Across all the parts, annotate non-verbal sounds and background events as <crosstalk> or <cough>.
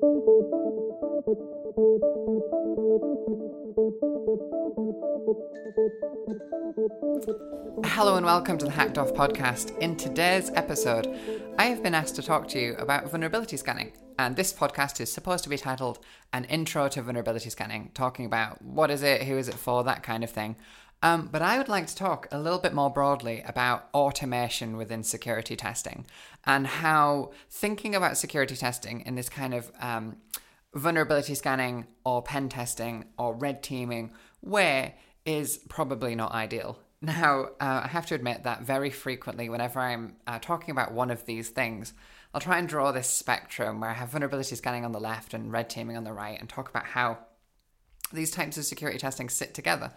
Hello and welcome to the Hacked Off podcast. In today's episode, I have been asked to talk to you about vulnerability scanning. And this podcast is supposed to be titled An Intro to Vulnerability Scanning, talking about what is it, who is it for, that kind of thing. Um, but I would like to talk a little bit more broadly about automation within security testing and how thinking about security testing in this kind of um, vulnerability scanning or pen testing or red teaming way is probably not ideal. <laughs> Now, uh, I have to admit that very frequently, whenever I'm uh, talking about one of these things, I'll try and draw this spectrum where I have vulnerability scanning on the left and red teaming on the right and talk about how these types of security testing sit together.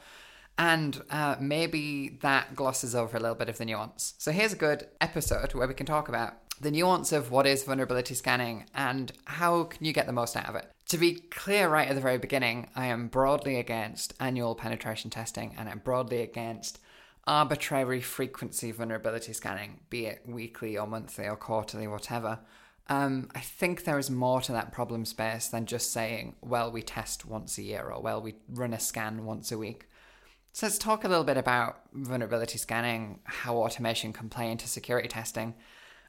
And uh, maybe that glosses over a little bit of the nuance. So here's a good episode where we can talk about the nuance of what is vulnerability scanning and how can you get the most out of it. To be clear right at the very beginning, I am broadly against annual penetration testing and I'm broadly against arbitrary frequency vulnerability scanning, be it weekly or monthly or quarterly, whatever. Um, I think there is more to that problem space than just saying, well, we test once a year or well, we run a scan once a week. So let's talk a little bit about vulnerability scanning, how automation can play into security testing,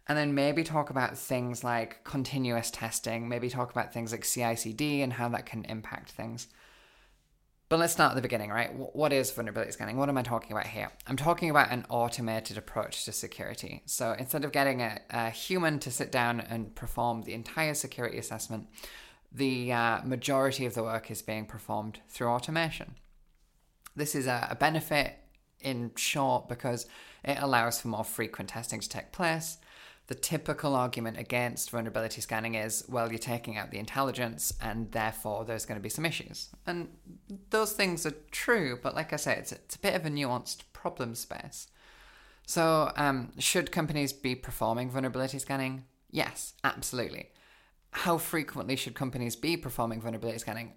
and then maybe talk about things like continuous testing, maybe talk about things like CI CD and how that can impact things. But let's start at the beginning, right? What is vulnerability scanning? What am I talking about here? I'm talking about an automated approach to security. So instead of getting a, a human to sit down and perform the entire security assessment, the uh, majority of the work is being performed through automation. This is a, benefit in short because it allows for more frequent testing to take place the typical argument against vulnerability scanning is well, you're taking out the intelligence and therefore there's going to be some issues. And those things are true, but like I say, it's, it's a bit of a nuanced problem space. So, um, should companies be performing vulnerability scanning? Yes, absolutely. How frequently should companies be performing vulnerability scanning?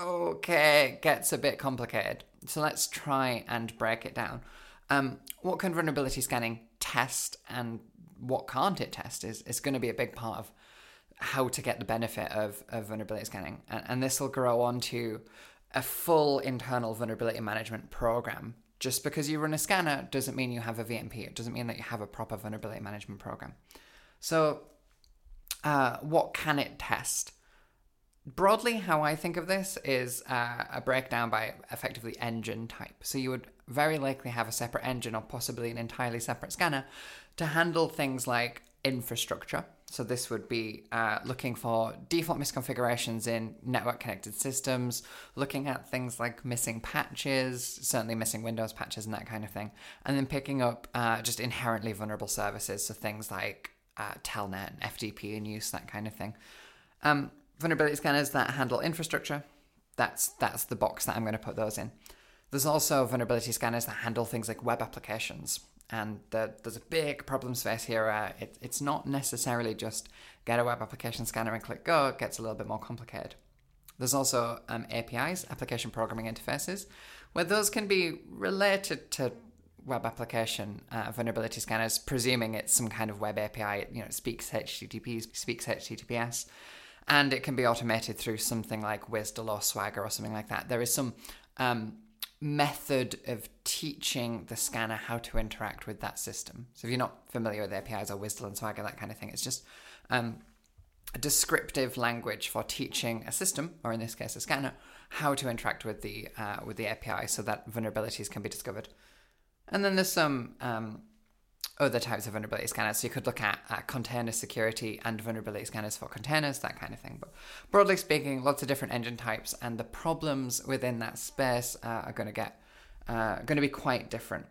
Okay, it gets a bit complicated. So let's try and break it down. Um, what can vulnerability scanning test and what can't it test is, is going to be a big part of how to get the benefit of, of vulnerability scanning. And, and this will grow on to a full internal vulnerability management program. Just because you run a scanner doesn't mean you have a VMP. It doesn't mean that you have a proper vulnerability management program. So, uh, what can it test? Broadly, how I think of this is uh, a breakdown by effectively engine type. So, you would very likely have a separate engine or possibly an entirely separate scanner to handle things like infrastructure. So, this would be uh, looking for default misconfigurations in network connected systems, looking at things like missing patches, certainly missing Windows patches and that kind of thing, and then picking up uh, just inherently vulnerable services. So, things like uh, Telnet, FTP in use, that kind of thing. Um, vulnerability scanners that handle infrastructure, that's, that's the box that I'm going to put those in. There's also vulnerability scanners that handle things like web applications and the, there's a big problem space here. Uh, it, it's not necessarily just get a web application scanner and click go. It gets a little bit more complicated. There's also um, APIs, application programming interfaces, where those can be related to web application uh, vulnerability scanners, presuming it's some kind of web API. You know, it speaks HTTP, speaks HTTPS, and it can be automated through something like WSDL or Swagger or something like that. There is some um, method of teaching the scanner how to interact with that system. So if you're not familiar with APIs or WSDL and Swagger, that kind of thing, it's just um, a descriptive language for teaching a system, or in this case a scanner, how to interact with the uh, with the API so that vulnerabilities can be discovered. And then there's some um, other types of vulnerability scanners. So you could look at, container security and vulnerability scanners for containers, that kind of thing. But broadly speaking, lots of different engine types, and the problems within that space uh, are going to get uh, going to be quite different.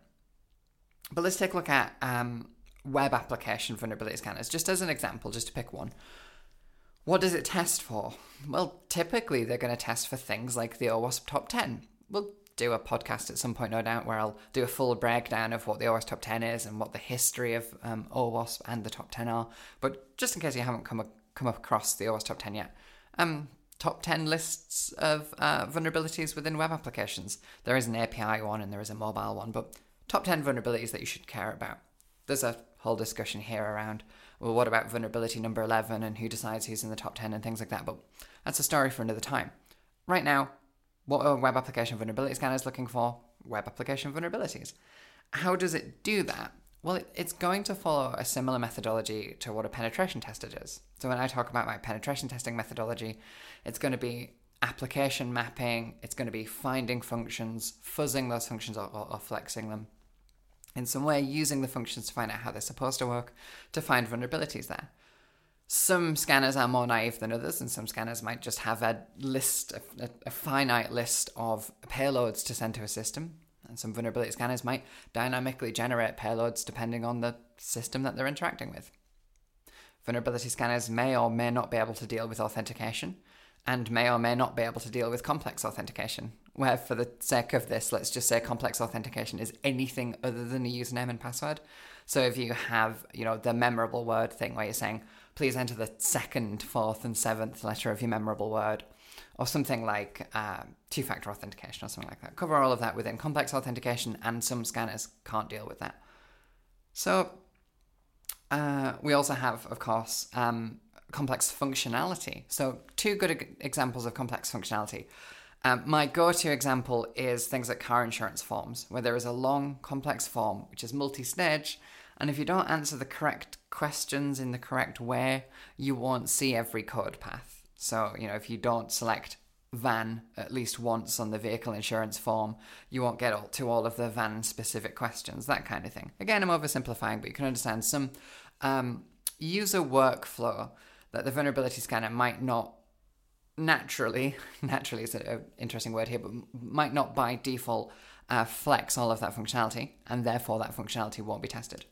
But let's take a look at um, web application vulnerability scanners, just as an example, just to pick one. What does it test for? Well, typically they're going to test for things like the OWASP top 10. Well, do a podcast at some point, no doubt, where I'll do a full breakdown of what the OWASP top 10 is and what the history of um, OWASP and the top 10 are. But just in case you haven't come, come across the OWASP top 10 yet, um, top 10 lists of uh, vulnerabilities within web applications. There is an API one and there is a mobile one, but top 10 vulnerabilities that you should care about. There's a whole discussion here around well, what about vulnerability number 11 and who decides who's in the top 10 and things like that. But that's a story for another time. Right now, what are web application vulnerability scanners looking for? Web application vulnerabilities. How does it do that? Well, it's going to follow a similar methodology to what a penetration tester does. So when I talk about my penetration testing methodology, it's going to be application mapping, it's going to be finding functions, fuzzing those functions or, or, or flexing them in some way, using the functions to find out how they're supposed to work, to find vulnerabilities there. Some scanners are more naive than others, and some scanners might just have a list, a, a finite list of payloads to send to a system, and some vulnerability scanners might dynamically generate payloads depending on the system that they're interacting with. Vulnerability scanners may or may not be able to deal with authentication, and may or may not be able to deal with complex authentication. Where, for the sake of this, let's just say complex authentication is anything other than a username and password. So if you have, you know, the memorable word thing where you're saying, please enter the second, fourth, and seventh letter of your memorable word, or something like uh, two factor authentication or something like that. Cover all of that within complex authentication, and some scanners can't deal with that. So, uh, we also have, of course, um, complex functionality. So, two good examples of complex functionality. Um, my go to example is things like car insurance forms, where there is a long, complex form which is multi stage, and if you don't answer the correct questions in the correct way, you won't see every code path. So, you know, if you don't select van at least once on the vehicle insurance form, you won't get all, to all of the van specific questions, that kind of thing. Again, I'm oversimplifying, but you can understand some um, user workflow that the vulnerability scanner might not naturally, <laughs> naturally is an interesting word here, but might not by default uh, flex all of that functionality, and therefore that functionality won't be tested.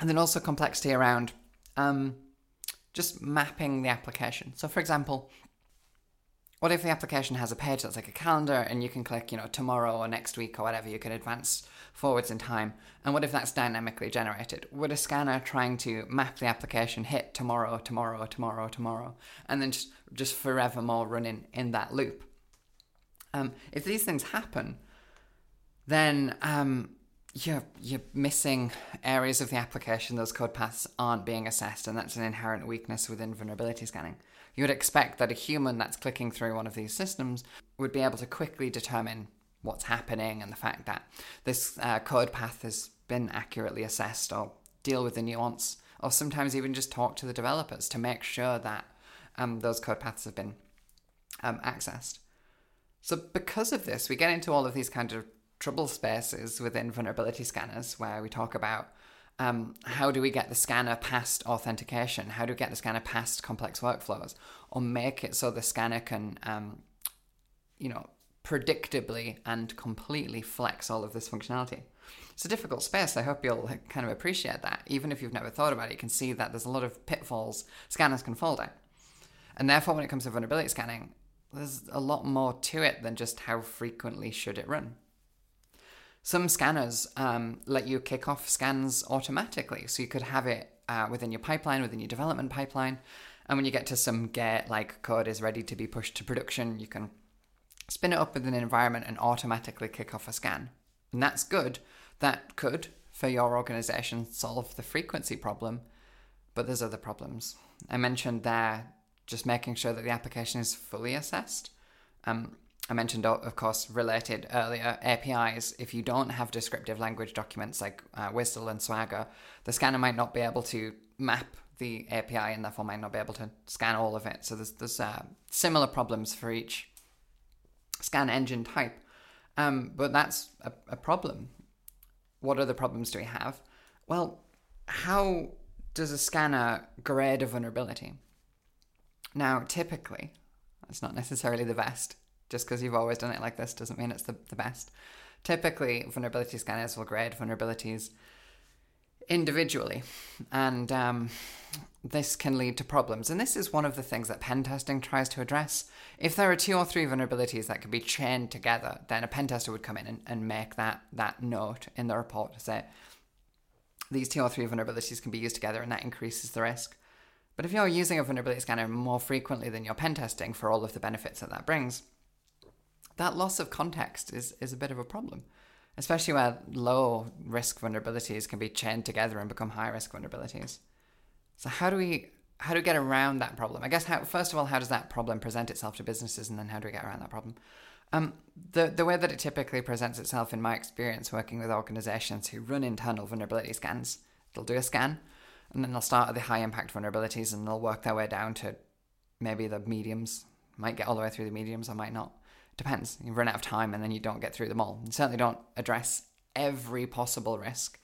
And then also complexity around um, just mapping the application. So, for example, what if the application has a page that's like a calendar and you can click, you know, tomorrow or next week or whatever, you can advance forwards in time. And what if that's dynamically generated? Would a scanner trying to map the application hit tomorrow, tomorrow, tomorrow, tomorrow, and then just, just forevermore running in that loop? Um, if these things happen, then um, you're, you're missing areas of the application, those code paths aren't being assessed, and that's an inherent weakness within vulnerability scanning. You would expect that a human that's clicking through one of these systems would be able to quickly determine what's happening and the fact that this uh, code path has been accurately assessed or deal with the nuance, or sometimes even just talk to the developers to make sure that um, those code paths have been um, accessed. So, because of this, we get into all of these kind of trouble spaces within vulnerability scanners where we talk about um, how do we get the scanner past authentication? How do we get the scanner past complex workflows? Or make it so the scanner can, um, you know, predictably and completely flex all of this functionality. It's a difficult space. I hope you'll kind of appreciate that. Even if you've never thought about it, you can see that there's a lot of pitfalls scanners can fall down. And therefore, when it comes to vulnerability scanning, there's a lot more to it than just how frequently should it run. Some scanners um, let you kick off scans automatically, so you could have it uh, within your pipeline, within your development pipeline. And when you get to some get, like code is ready to be pushed to production, you can spin it up within an environment and automatically kick off a scan. And that's good. That could, for your organization, solve the frequency problem. But there's other problems. I mentioned there just making sure that the application is fully assessed. Um, I mentioned, of course, related earlier APIs. If you don't have descriptive language documents like uh, WSDL and Swagger, the scanner might not be able to map the API and therefore might not be able to scan all of it. So there's, there's uh, similar problems for each scan engine type. Um, but that's a, a problem. What other problems do we have? Well, how does a scanner grade a vulnerability? Now, typically, it's not necessarily the best just because you've always done it like this doesn't mean it's the, the best. Typically, vulnerability scanners will grade vulnerabilities individually, and um, this can lead to problems. And this is one of the things that pen testing tries to address. If there are two or three vulnerabilities that can be chained together, then a pen tester would come in and, and make that, that note in the report to say these two or three vulnerabilities can be used together, and that increases the risk. But if you're using a vulnerability scanner more frequently than you're pen testing for all of the benefits that that brings, that loss of context is, is a bit of a problem. especially where low risk vulnerabilities can be chained together and become high risk vulnerabilities. So how do we how do we get around that problem? I guess how first of all, how does that problem present itself to businesses, and then how do we get around that problem? Um, the the way that it typically presents itself, in my experience, working with organisations who run internal vulnerability scans, they'll do a scan, and then they'll start at the high impact vulnerabilities, and they'll work their way down to maybe the mediums. Might get all the way through the mediums, or might not. Depends. You run out of time, and then you don't get through them all. You certainly don't address every possible risk.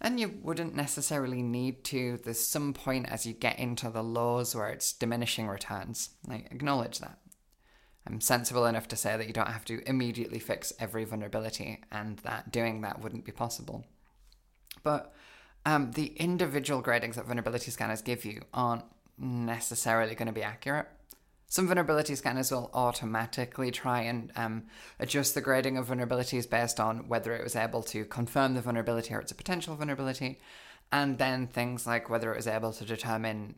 And you wouldn't necessarily need to. There's some point as you get into the lows where it's diminishing returns. I acknowledge that. I'm sensible enough to say that you don't have to immediately fix every vulnerability and that doing that wouldn't be possible. But um, the individual gradings that vulnerability scanners give you aren't necessarily going to be accurate. Some vulnerability scanners will automatically try and um, adjust the grading of vulnerabilities based on whether it was able to confirm the vulnerability or it's a potential vulnerability, and then things like whether it was able to determine,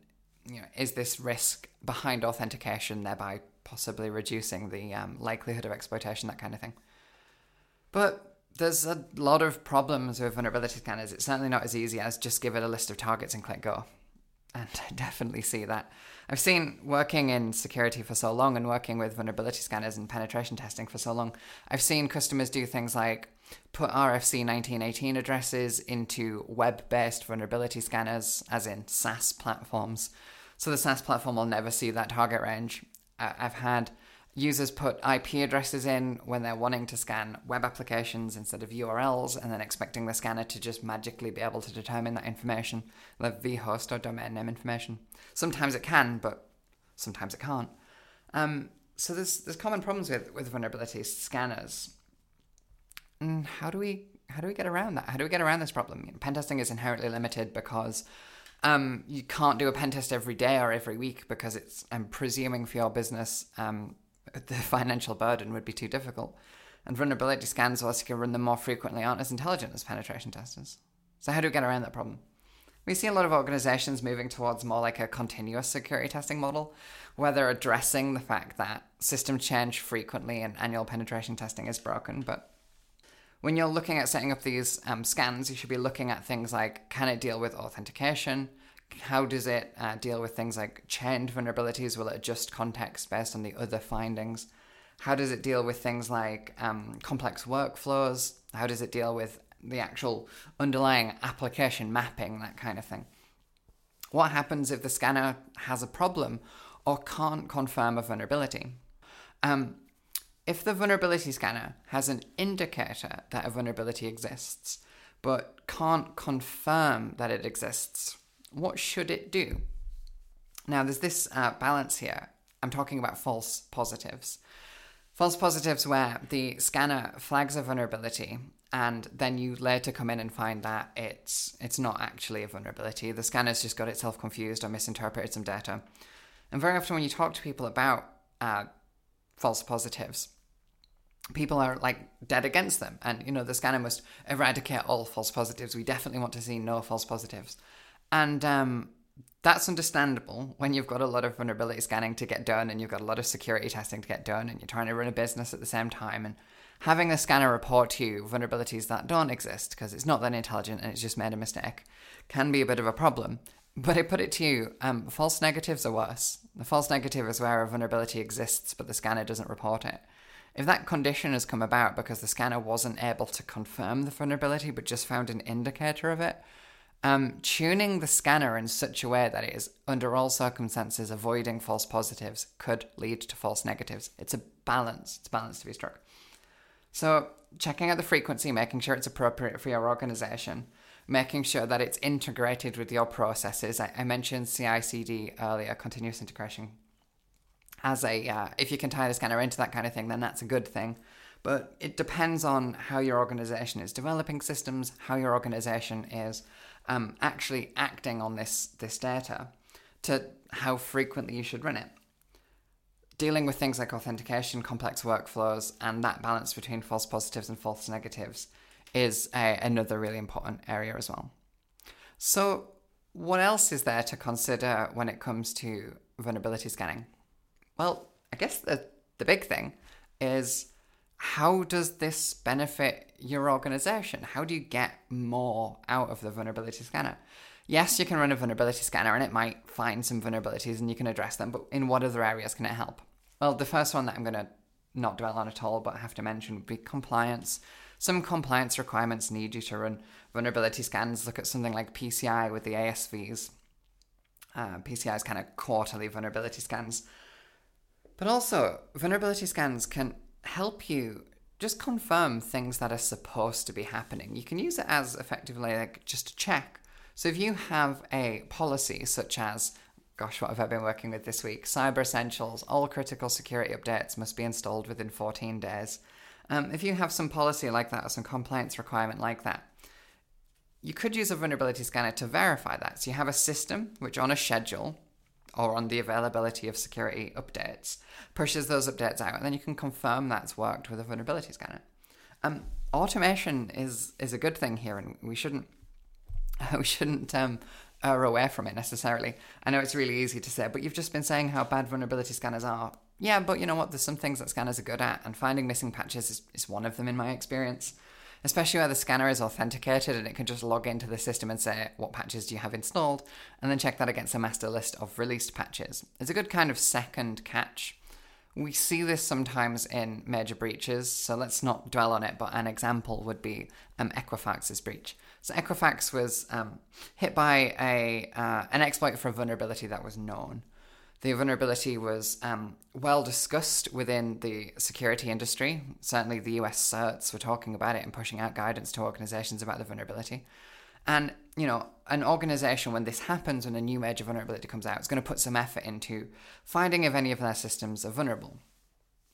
you know, is this risk behind authentication, thereby possibly reducing the um, likelihood of exploitation, that kind of thing. But there's a lot of problems with vulnerability scanners. It's certainly not as easy as just give it a list of targets and click go. And <laughs> I definitely see that. I've seen working in security for so long and working with vulnerability scanners and penetration testing for so long, I've seen customers do things like put RFC 1918 addresses into web based vulnerability scanners, as in SaaS platforms. So the SaaS platform will never see that target range. I've had users put IP addresses in when they're wanting to scan web applications instead of URLs and then expecting the scanner to just magically be able to determine that information, the vhost or domain name information. Sometimes it can, but sometimes it can't. Um, so there's there's common problems with, with vulnerability scanners. And how do we how do we get around that? How do we get around this problem? You know, pen testing is inherently limited because um, you can't do a pen test every day or every week because it's I'm presuming for your business um, <laughs> the financial burden would be too difficult. And vulnerability scans, whilst can run them more frequently, aren't as intelligent as penetration testers. So how do we get around that problem? We see a lot of organizations moving towards more like a continuous security testing model, where they're addressing the fact that system change frequently and annual penetration testing is broken. But when you're looking at setting up these um, scans, you should be looking at things like can it deal with authentication? How does it uh, deal with things like chained vulnerabilities? Will it adjust context based on the other findings? How does it deal with things like um, complex workflows? How does it deal with the actual underlying application mapping, that kind of thing? What happens if the scanner has a problem or can't confirm a vulnerability? Um, if the vulnerability scanner has an indicator that a vulnerability exists, but can't confirm that it exists, what should it do? Now, there's this uh, balance here. I'm talking about false positives. False positives where the scanner flags a vulnerability and then you later come in and find that it's it's not actually a vulnerability. The scanner's just got itself confused or misinterpreted some data. And very often when you talk to people about uh, false positives, people are like dead against them. And you know, the scanner must eradicate all false positives. We definitely want to see no false positives. And um, that's understandable when you've got a lot of vulnerability scanning to get done and you've got a lot of security testing to get done and you're trying to run a business at the same time. And having the scanner report to you vulnerabilities that don't exist because it's not that intelligent and it's just made a mistake can be a bit of a problem. But I put it to you, um, false negatives are worse. The false negative is where a vulnerability exists but the scanner doesn't report it. If that condition has come about because the scanner wasn't able to confirm the vulnerability but just found an indicator of it, um, tuning the scanner in such a way that it is, under all circumstances, avoiding false positives could lead to false negatives. It's a balance. It's a balance to be struck. So, checking out the frequency, making sure it's appropriate for your organization, making sure that it's integrated with your processes. I, I mentioned CI/CD earlier, continuous integration. As a, uh, if you can tie the scanner into that kind of thing, then that's a good thing. But it depends on how your organization is developing systems, how your organization is um, actually acting on this this data to how frequently you should run it. Dealing with things like authentication, complex workflows, and that balance between false positives and false negatives is a, another really important area as well. So, what else is there to consider when it comes to vulnerability scanning? Well, I guess the, the big thing is how does this benefit your organization? How do you get more out of the vulnerability scanner? Yes, you can run a vulnerability scanner and it might find some vulnerabilities and you can address them, but in what other areas can it help? Well, the first one that I'm going to not dwell on at all, but I have to mention would be compliance. Some compliance requirements need you to run vulnerability scans. Look at something like PCI with the ASVs. Uh, PCI is kind of quarterly vulnerability scans. But also, vulnerability scans can help you just confirm things that are supposed to be happening. You can use it as effectively like just a check. So if you have a policy such as, gosh, what have I been working with this week? Cyber Essentials, all critical security updates must be installed within 14 days. Um, if you have some policy like that or some compliance requirement like that, you could use a vulnerability scanner to verify that. So you have a system which on a schedule or on the availability of security updates, pushes those updates out, and then you can confirm that's worked with a vulnerability scanner. Um, automation is is a good thing here, and we shouldn't <laughs> we shouldn't um, err away from it necessarily. I know it's really easy to say, but you've just been saying how bad vulnerability scanners are. Yeah, but you know what? There's some things that scanners are good at, and finding missing patches is, is one of them in my experience especially where the scanner is authenticated and it can just log into the system and say, what patches do you have installed? And then check that against a master list of released patches. It's a good kind of second catch. We see this sometimes in major breaches, so let's not dwell on it, but an example would be um, Equifax's breach. So Equifax was um, hit by a uh, an exploit for a vulnerability that was known the vulnerability was um, well discussed within the security industry. Certainly, the US certs were talking about it and pushing out guidance to organizations about the vulnerability. And, you know, an organization, when this happens, when a new major vulnerability comes out, is going to put some effort into finding if any of their systems are vulnerable.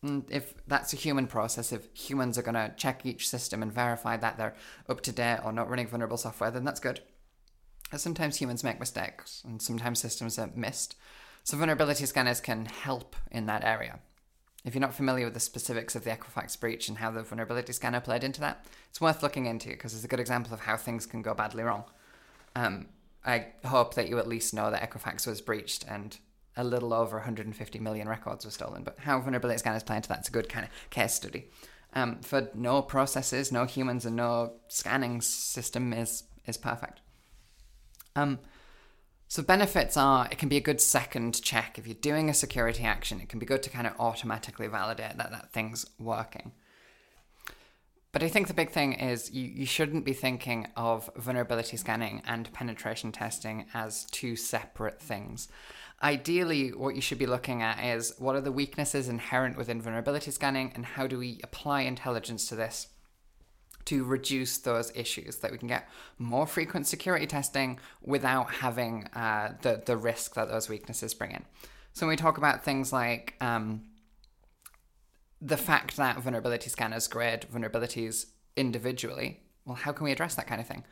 And if that's a human process, if humans are going to check each system and verify that they're up to date or not running vulnerable software, then that's good. sometimes humans make mistakes and sometimes systems are missed. So vulnerability scanners can help in that area. If you're not familiar with the specifics of the Equifax breach and how the vulnerability scanner played into that, it's worth looking into because it's a good example of how things can go badly wrong. Um, I hope that you at least know that Equifax was breached and a little over 150 million records were stolen. But how vulnerability scanners play into that's a good kind of case study. Um, for no processes, no humans, and no scanning system is is perfect. Um, so benefits are it can be a good second check if you're doing a security action. It can be good to kind of automatically validate that that thing's working. But I think the big thing is you, you shouldn't be thinking of vulnerability scanning and penetration testing as two separate things. Ideally, what you should be looking at is what are the weaknesses inherent within vulnerability scanning and how do we apply intelligence to this to reduce those issues, that we can get more frequent security testing without having uh, the, the risk that those weaknesses bring in. So when we talk about things like um, the fact that vulnerability scanners grade vulnerabilities individually, well, how can we address that kind of thing?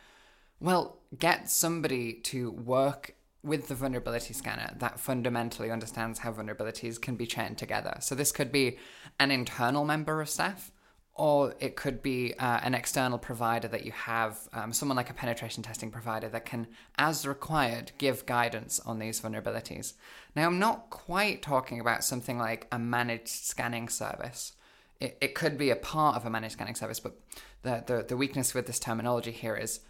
Well, get somebody to work with the vulnerability scanner that fundamentally understands how vulnerabilities can be chained together. So this could be an internal member of staff or it could be uh, an external provider that you have, um, someone like a penetration testing provider that can, as required, give guidance on these vulnerabilities. Now, I'm not quite talking about something like a managed scanning service. It, it could be a part of a managed scanning service, but the, the, the weakness with this terminology here is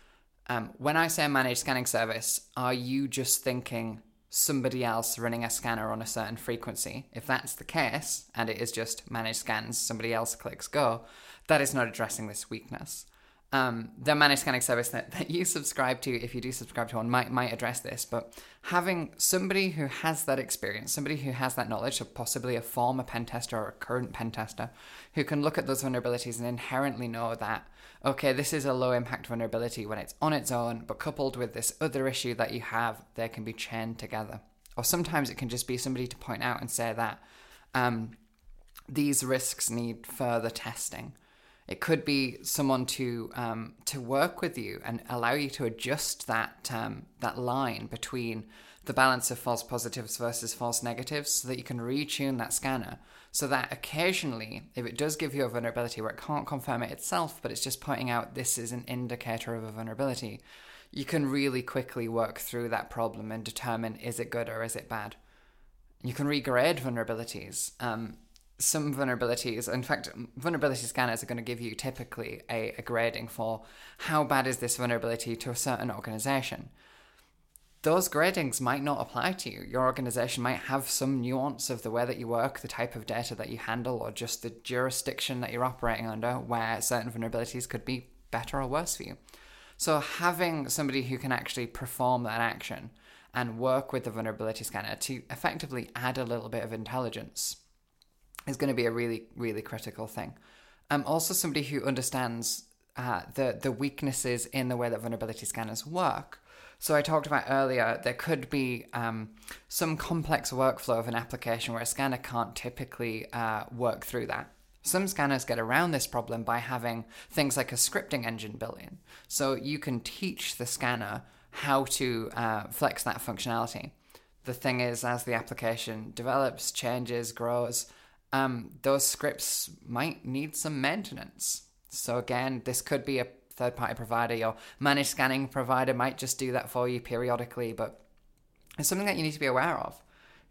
um, when I say managed scanning service, are you just thinking somebody else running a scanner on a certain frequency. If that's the case, and it is just managed scans, somebody else clicks go, that is not addressing this weakness. Um, the managed scanning service that, that you subscribe to, if you do subscribe to one, might might address this. But having somebody who has that experience, somebody who has that knowledge, so possibly a former pen tester or a current pen tester, who can look at those vulnerabilities and inherently know that okay, this is a low impact vulnerability when it's on its own, but coupled with this other issue that you have, they can be chained together. Or sometimes it can just be somebody to point out and say that um, these risks need further testing. It could be someone to um, to work with you and allow you to adjust that um, that line between the balance of false positives versus false negatives, so that you can retune that scanner so that occasionally, if it does give you a vulnerability where it can't confirm it itself, but it's just pointing out this is an indicator of a vulnerability, you can really quickly work through that problem and determine is it good or is it bad. You can regrade vulnerabilities. Um, some vulnerabilities, in fact, vulnerability scanners are going to give you typically a, a grading for how bad is this vulnerability to a certain organization. Those gradings might not apply to you. Your organization might have some nuance of the way that you work, the type of data that you handle, or just the jurisdiction that you're operating under where certain vulnerabilities could be better or worse for you. So, having somebody who can actually perform that action and work with the vulnerability scanner to effectively add a little bit of intelligence is going to be a really, really critical thing. Um, also, somebody who understands uh, the the weaknesses in the way that vulnerability scanners work. So I talked about earlier, there could be um, some complex workflow of an application where a scanner can't typically uh, work through that. Some scanners get around this problem by having things like a scripting engine built in. So you can teach the scanner how to uh, flex that functionality. The thing is, as the application develops, changes, grows, um, those scripts might need some maintenance. So again, this could be a third party provider. Your managed scanning provider might just do that for you periodically, but it's something that you need to be aware of.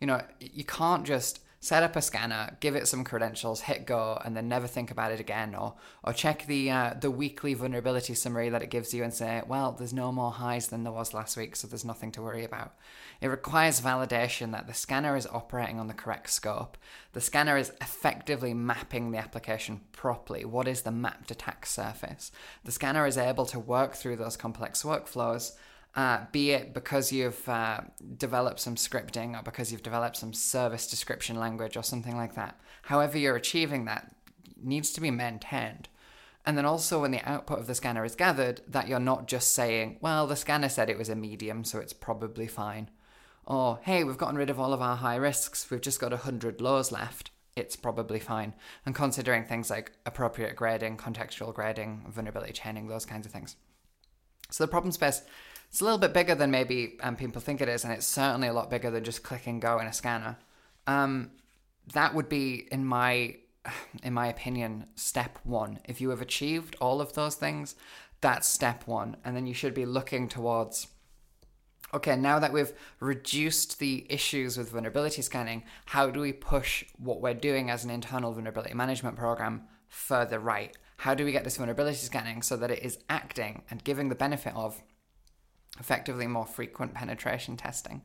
You know, you can't just set up a scanner, give it some credentials, hit go, and then never think about it again, or or check the uh, the weekly vulnerability summary that it gives you and say, well, there's no more highs than there was last week, so there's nothing to worry about. It requires validation that the scanner is operating on the correct scope. The scanner is effectively mapping the application properly. What is the mapped attack surface? The scanner is able to work through those complex workflows uh, be it because you've uh, developed some scripting or because you've developed some service description language or something like that. However, you're achieving that needs to be maintained. And then also, when the output of the scanner is gathered, that you're not just saying, well, the scanner said it was a medium, so it's probably fine. Or, hey, we've gotten rid of all of our high risks, we've just got 100 lows left, it's probably fine. And considering things like appropriate grading, contextual grading, vulnerability chaining, those kinds of things. So the problem space it's a little bit bigger than maybe um, people think it is, and it's certainly a lot bigger than just click and go in a scanner. Um, that would be, in my <sighs> in my opinion, step one. If you have achieved all of those things, that's step one, and then you should be looking towards. Okay, now that we've reduced the issues with vulnerability scanning, how do we push what we're doing as an internal vulnerability management program further right? How do we get this vulnerability scanning so that it is acting and giving the benefit of effectively more frequent penetration testing.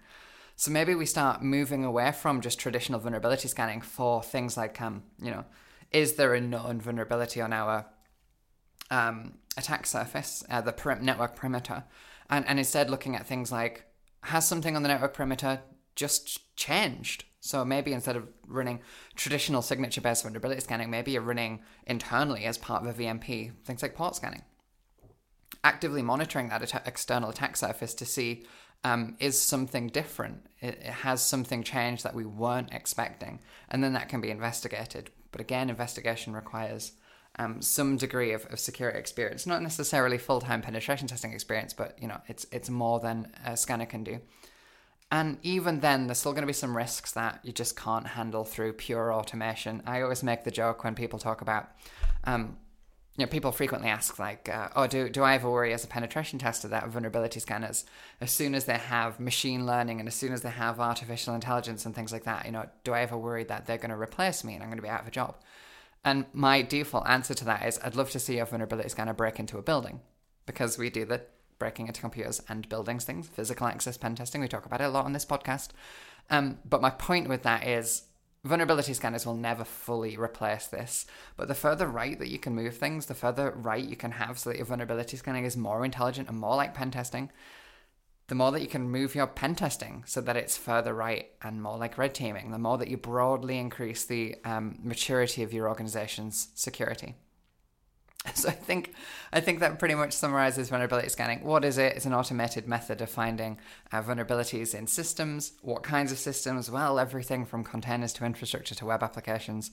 So maybe we start moving away from just traditional vulnerability scanning for things like, um, you know, is there a known vulnerability on our um, attack surface, uh, the per- network perimeter, and, and instead looking at things like, has something on the network perimeter just changed? So maybe instead of running traditional signature-based vulnerability scanning, maybe you're running internally as part of a VMP, things like port scanning actively monitoring that at- external attack surface to see um, is something different. It, it, has something changed that we weren't expecting, and then that can be investigated. But again, investigation requires um, some degree of, of security experience, not necessarily full time penetration testing experience, but you know, it's it's more than a scanner can do. And even then, there's still going to be some risks that you just can't handle through pure automation. I always make the joke when people talk about um, you know, people frequently ask like, uh, "Oh, do do I ever worry as a penetration tester that vulnerability scanners, as soon as they have machine learning and as soon as they have artificial intelligence and things like that, you know, do I ever worry that they're going to replace me and I'm going to be out of a job?" And my default answer to that is, I'd love to see a vulnerability scanner break into a building, because we do the breaking into computers and buildings things, physical access pen testing. We talk about it a lot on this podcast. Um, but my point with that is Vulnerability scanners will never fully replace this, but the further right that you can move things, the further right you can have so that your vulnerability scanning is more intelligent and more like pen testing, the more that you can move your pen testing so that it's further right and more like red teaming, the more that you broadly increase the um, maturity of your organization's security. <laughs> So I think I think that pretty much summarizes vulnerability scanning. What is it? It's an automated method of finding uh, vulnerabilities in systems. What kinds of systems? Well, everything from containers to infrastructure to web applications.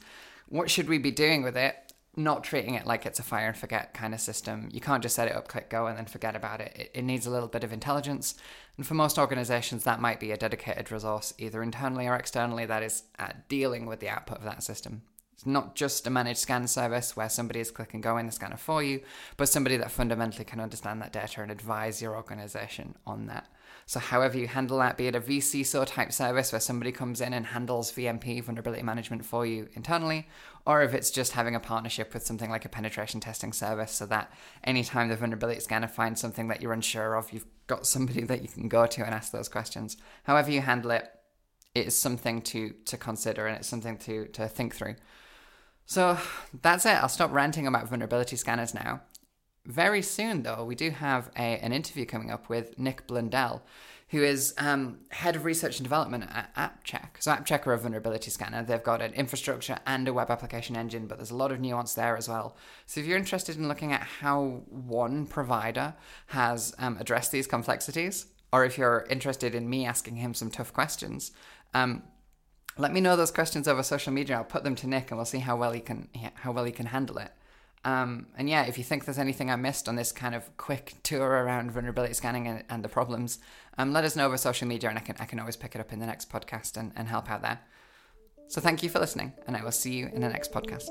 What should we be doing with it? Not treating it like it's a fire and forget kind of system. You can't just set it up, click go, and then forget about it. It, it needs a little bit of intelligence. And for most organizations, that might be a dedicated resource, either internally or externally, that is uh, dealing with the output of that system. Not just a managed scan service where somebody is click and go in the scanner for you, but somebody that fundamentally can understand that data and advise your organization on that. So, however you handle that, be it a vCISO type service where somebody comes in and handles VMP, vulnerability management, for you internally, or if it's just having a partnership with something like a penetration testing service so that anytime the vulnerability scanner finds something that you're unsure of, you've got somebody that you can go to and ask those questions. However you handle it, it is something to to consider and it's something to to think through. So that's it. I'll stop ranting about vulnerability scanners now. Very soon, though, we do have a, an interview coming up with Nick Blundell, who is um, head of research and development at AppCheck. So, AppCheck are a vulnerability scanner. They've got an infrastructure and a web application engine, but there's a lot of nuance there as well. So, if you're interested in looking at how one provider has um, addressed these complexities, or if you're interested in me asking him some tough questions, um, let me know those questions over social media. I'll put them to Nick, and we'll see how well he can how well he can handle it. Um, and yeah, if you think there's anything I missed on this kind of quick tour around vulnerability scanning and, and the problems, um, let us know over social media and I can, I can always pick it up in the next podcast and, and help out there. So thank you for listening, and I will see you in the next podcast.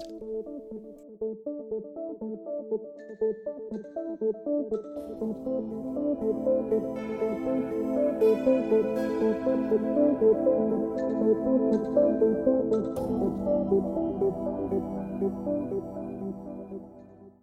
Thank you.